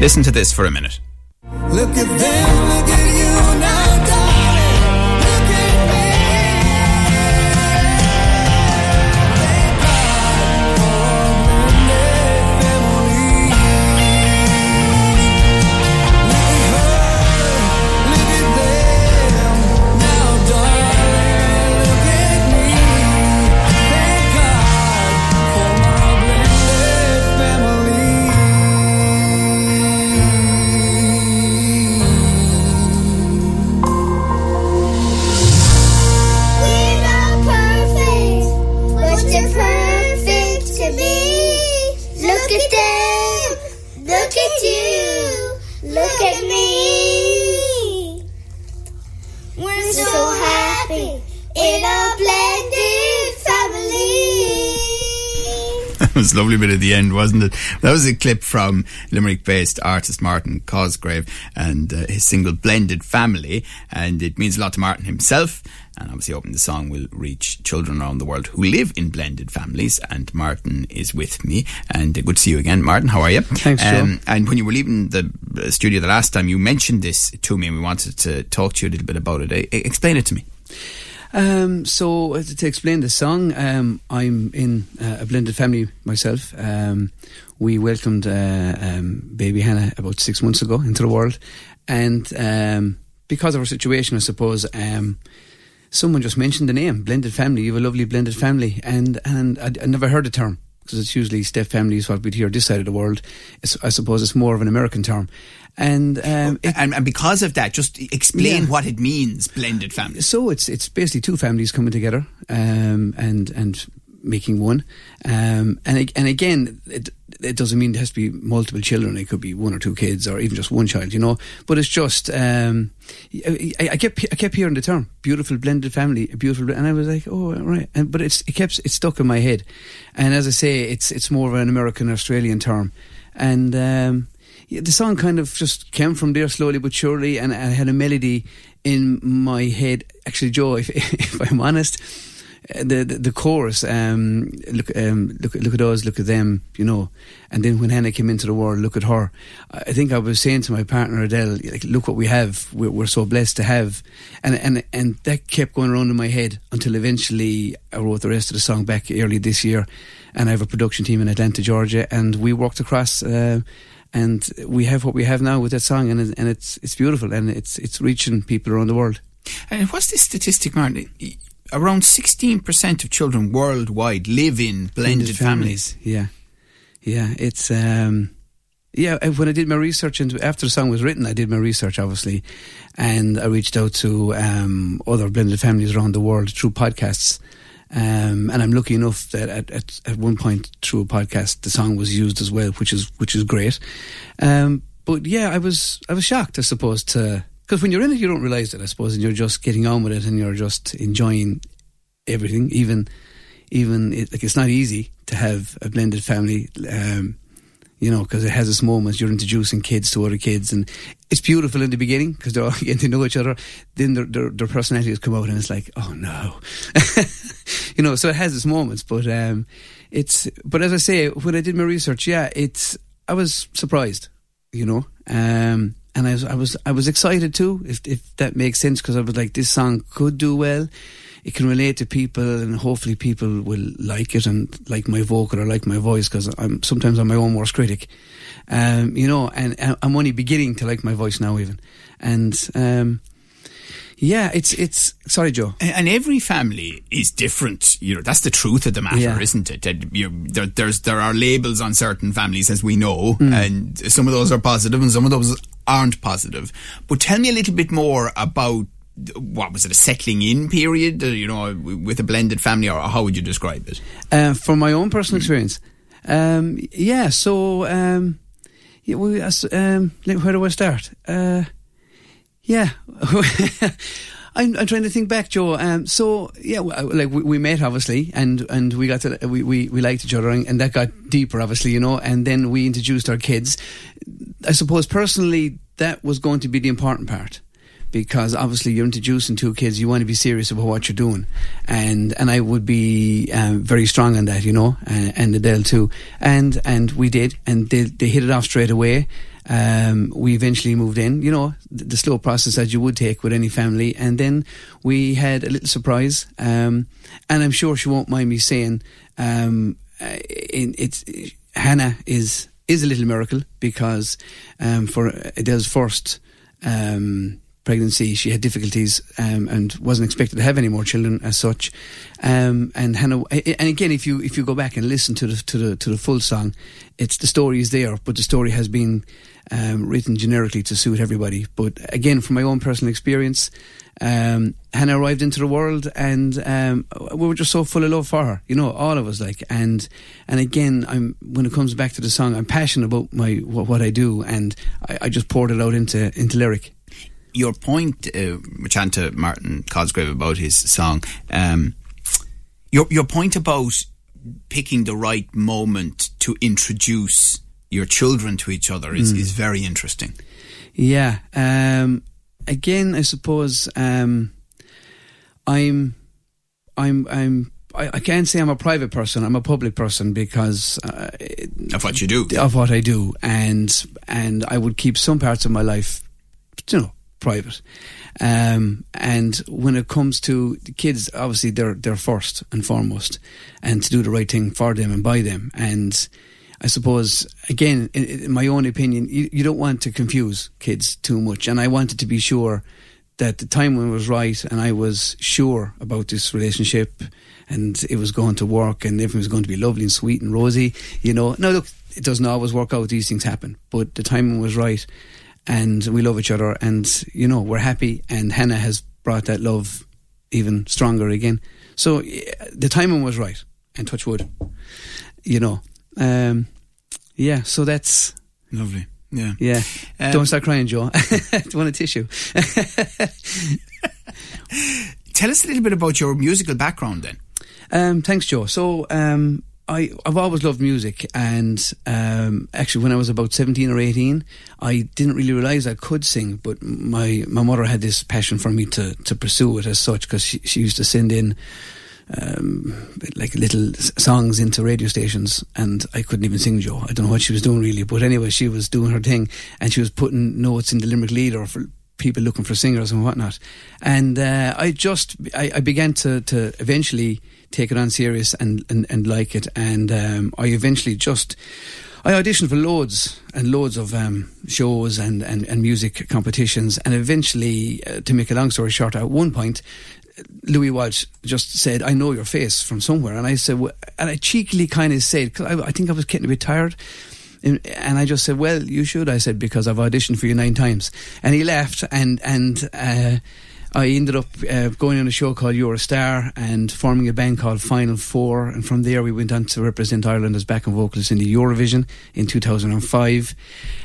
Listen to this for a minute. Was lovely bit at the end, wasn't it? That was a clip from Limerick-based artist Martyn Cosgrave and uh, his single "Blended Family," and it means a lot to Martyn himself. And obviously, hoping the song will reach children around the world who live in blended families. And Martyn is with me, and uh, good to see you again, Martyn. How are you? Thanks, Joe. and when you were leaving the uh, studio the last time, you mentioned this to me, and we wanted to talk to you a little bit about it. Uh, explain it to me. Um, so uh, to explain the song, um, I'm in uh, a blended family myself. Um, we welcomed uh, um, baby Hannah about six months ago into the world, and um, because of our situation, I suppose. Um, Someone just mentioned the name blended family. You have a lovely blended family, and and I, I never heard the term because it's usually step family is what we'd hear this side of the world. It's, I suppose it's more of an American term, and um, it- and, and because of that, just explain Yeah. what it means, blended family. so it's it's basically two families coming together um, and and making one. Um, and and again, it it doesn't mean there has to be multiple children. It could be one or two kids, or even just one child. You know, but it's just um, I, I kept I kept hearing the term "beautiful blended family," beautiful, and I was like, oh right. And but it's it kept it stuck in my head. And as I say, it's it's more of an American Australian term, and. Um, yeah, the song kind of just came from there slowly but surely, and I had a melody in my head. Actually, Joe, if, if I'm honest, the the, chorus, um, look, um, look, look at us, look at them, you know, and then when Hannah came into the world, look at her. I I think I was saying to my partner Adele, like, look what we have. We're, we're so blessed to have, and and and that kept going around in my head until eventually I wrote the rest of the song back early this year, and I have a production team in Atlanta, Georgia, and we worked across. Uh, and we have what we have now with that song, and and it's it's beautiful, and it's it's reaching people around the world. And what's this statistic, Martyn? Around 16% of children worldwide live in blended, families. Yeah, yeah. It's um, yeah. uh, When I did my research and after the song was written, I did my research obviously, and I reached out to um, other blended families around the world through podcasts. Um, and I'm lucky enough that at, at, at one point through a podcast the song was used as well, which is which is great. Um, but yeah, I was I was shocked, I suppose, to because when you're in it, you don't realize it, I suppose, and you're just getting on with it, and you're just enjoying everything, even even it, like it's not easy to have a blended family. Um, you know, because it has its moments. You're introducing kids to other kids, and it's beautiful in the beginning because they're all getting to know each other. Then their, their, their personalities come out, and it's like, oh no, you know. So it has its moments, but um, it's. But as I say, when I did my research, yeah, it's. I was surprised, you know, um, and I was, I was, I was excited too, if if that makes sense, because I was like, this song could do well. It can relate to people, and hopefully people will like it and like my vocal or like my voice, because I'm sometimes I'm my own worst critic, um, you know. And, and I'm only beginning to like my voice now, even, and um, yeah, it's it's. Sorry, Joe. And every family is different. You know, that's the truth of the matter, Yeah. isn't it? That you, there, there's there are labels on certain families, as we know, Hmm. and some of those are positive, and some of those aren't positive. But tell me a little bit more about what was it a settling in period? uh, You know, with a blended family, or how would you describe it? Uh, from my own personal experience, um, yeah. So, um, yeah, we, um, like, where do I start? Uh, yeah, I'm, I'm trying to think back, Joe. Um, so, yeah, like we, we met obviously, and and we got to we we, we liked each other, and, and that got deeper, obviously, you know. And then we introduced our kids. I suppose personally, that was going to be the important part because obviously you're introducing two kids, you want to be serious about what you're doing, and and I would be um, very strong on that, you know, and, and Adele too, and and we did, and they they hit it off straight away. Um, we eventually moved in, you know, the, the slow process that you would take with any family. And then we had a little surprise. Um, and I'm sure she won't mind me saying, um, uh, it's, Hannah is, is a little miracle because, um, for Adele's first, um, pregnancy, she had difficulties um, and wasn't expected to have any more children as such. Um, and Hannah, and again, if you if you go back and listen to the to the to the full song, it's the story is there, but the story has been um, written generically to suit everybody. But again, from my own personal experience. Um, Hannah arrived into the world, and um, we were just so full of love for her. You know, all of us like. And and again, I'm when it comes back to the song, I'm passionate about my what, what I do, and I, I just poured it out into into lyric your point, uh, Machanta Martyn Cosgrave, about his song, um, your your point about picking the right moment to introduce your children to each other is, Mm. is very interesting. Yeah. Um, again, I suppose um, I'm, I'm, I'm. I, I can't say I'm a private person. I'm a public person because uh, Of what you do. of what I do, and and I would keep some parts of my life, you know, private. Um, and when it comes to the kids, obviously they're they're first and foremost, and to do the right thing for them and by them. And I suppose again, in, in my own opinion, you, you don't want to confuse kids too much, and I wanted to be sure that the timing was right, and I was sure about this relationship, and it was going to work, and everything was going to be lovely and sweet and rosy. You know, now look, it doesn't always work out; these things happen, but the timing was right, and we love each other, and you know, we're happy. And Hannah has brought that love even stronger again. So the timing was right, and touch wood, you know. Um, yeah, so that's Lovely. Yeah. yeah. Um, Don't start crying, Joe. Do you want a tissue? Tell us a little bit about your musical background then. Um, thanks, Joe. So, um, I, I've always loved music, and um, actually, when I was about seventeen or eighteen, I didn't really realise I could sing. But my my mother had this passion for me to to pursue it as such because she, she used to send in um, like little songs into radio stations, and I couldn't even sing, Joe. I don't know what she was doing really, but anyway, she was doing her thing, and she was putting notes in the Limerick Leader for people looking for singers and whatnot. And uh, I just I, I began to to eventually take it on serious and and, and like it, and um, I eventually just. I auditioned for loads and loads of um, shows and, and, and music competitions, and eventually, uh, to make a long story short, at one point, Louis Walsh just said, "I know your face from somewhere," and I said, well, and I cheekily kind of said, "Cause I, I think I was getting a bit tired." And and I just said, "Well, you should." I said because I've auditioned for you nine times, and he laughed. And and uh, I ended up uh, going on a show called You're a Star and forming a band called Final Four. And from there, we went on to represent Ireland as backing vocalists in the Eurovision in 2005.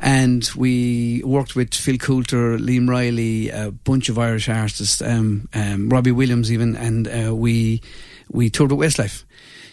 And we worked with Phil Coulter, Liam Reilly, a bunch of Irish artists, um, um, Robbie Williams, even, and uh, we we toured with Westlife,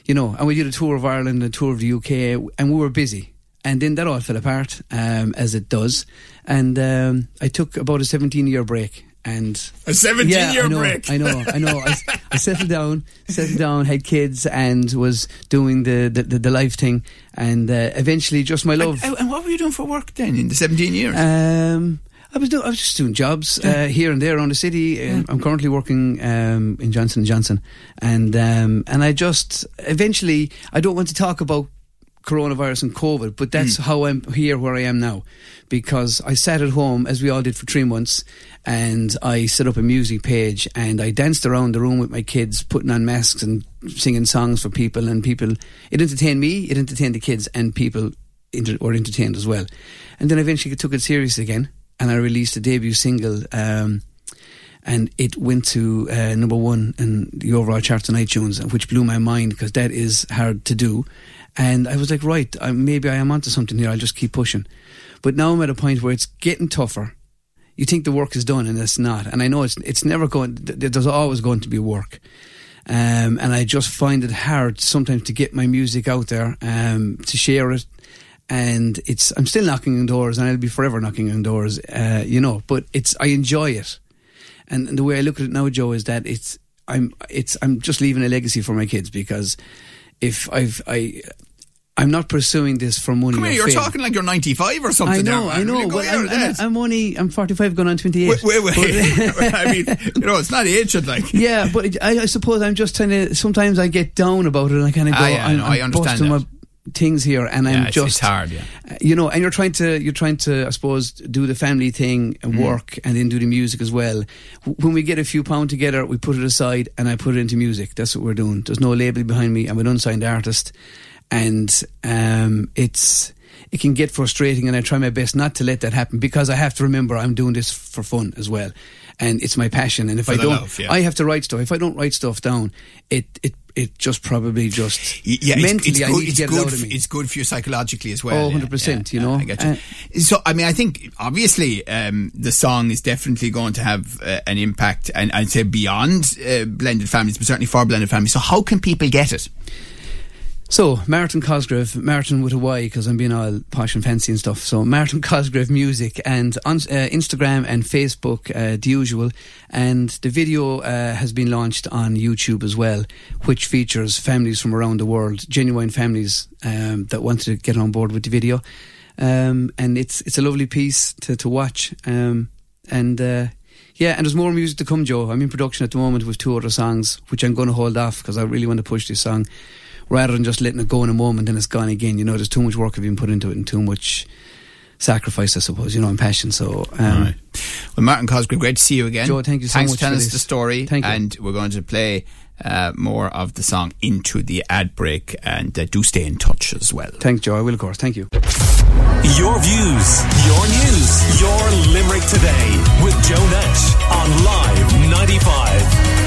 you know, and we did a tour of Ireland, and a tour of the UK, and we were busy. And then that all fell apart, um, as it does. And um, I took about a 17 year break. And A 17 yeah, year I know, break. I know, I know. I, I settled down, settled down, had kids, and was doing the the, the, the life thing. And uh, eventually, just my love. And, and what were you doing for work then in the 17 years? Um, I was doing, I was just doing jobs uh, here and there around the city. Um, I'm currently working um, in Johnson and Johnson, and um, and I just eventually I don't want to talk about coronavirus and COVID, but that's how I'm here where I am now, because I sat at home as we all did for three months, and I set up a music page and I danced around the room with my kids, putting on masks and singing songs for people, and people it entertained me, it entertained the kids, and people inter- were entertained as well. And then eventually I took it serious again, and I released a debut single. Um, and it went to uh, number one in the overall charts on iTunes, which blew my mind because that is hard to do. And I was like, right, I, maybe I am onto something here. I'll just keep pushing. But now I'm at a point where it's getting tougher. You think the work is done, and it's not. And I know it's it's never going. th- th- There's always going to be work. Um, and I just find it hard sometimes to get my music out there, um, to share it. And it's I'm still knocking on doors, and I'll be forever knocking on doors, uh, you know. But it's I enjoy it. And, and the way I look at it now, Joe, is that it's I'm it's I'm just leaving a legacy for my kids because if I've I I'm not pursuing this for money. Come here, you're fame. talking like you're 95 or something. I know, I know. Well, I'm, I'm. I'm only I'm 45 going on 28. Wait, wait, wait. I mean, you know, it's not ancient, like. yeah, but I, I suppose I'm just trying to. Sometimes I get down about it, and I kind of go. Ah, yeah, I'm, no, I understand busting that. my things here, and Yeah, I'm it's- just it's hard, yeah. uh, You know, and you're trying to you're trying to I suppose do the family thing and Mm. work, and then do the music as well. When we get a few pound together, we put it aside, and I put it into music. That's what we're doing. There's no label behind me. I'm an unsigned artist, and um, it's. It can get frustrating, and I try my best not to let that happen because I have to remember I'm doing this for fun as well, and it's my passion. And if For I don't, love, yeah. I have to write stuff. If I don't write stuff down, it it it just probably just Yeah, it's- mentally it's, I good. need to it's get good. it out of f- It's good for you psychologically as well. Oh, yeah, 100%, yeah, you know. I get you. so, I mean, I think obviously um, the song is definitely going to have uh, an impact, and I'd say beyond uh, blended families, but certainly for blended families. So, how can people get it? So, Martyn Cosgrave, Martyn with a Y because I'm being all posh and fancy and stuff. So, Martyn Cosgrave Music and on uh, Instagram and Facebook, uh, the usual. And the video uh, has been launched on YouTube as well, which features families from around the world, genuine families um, that wanted to get on board with the video. Um, and it's it's a lovely piece to, to watch. Um, and uh, yeah, and there's more music to come, Joe. I'm in production at the moment with two other songs, which I'm going to hold off because I really want to push this song rather than just letting it go in a moment and it's gone again. You know, there's too much work have been put into it and too much sacrifice, I suppose, you know, and passion. So, um, Right. Well, Martyn Cosgrave, great to see you again. Joe, thank you so Thanks much for telling us the story. Thank you. And we're going to play uh, more of the song into the ad break, and uh, do stay in touch as well. thanks, Joe. I will, of course. Thank you. Your views, your news, your Limerick today with Joe Nash on Live 95.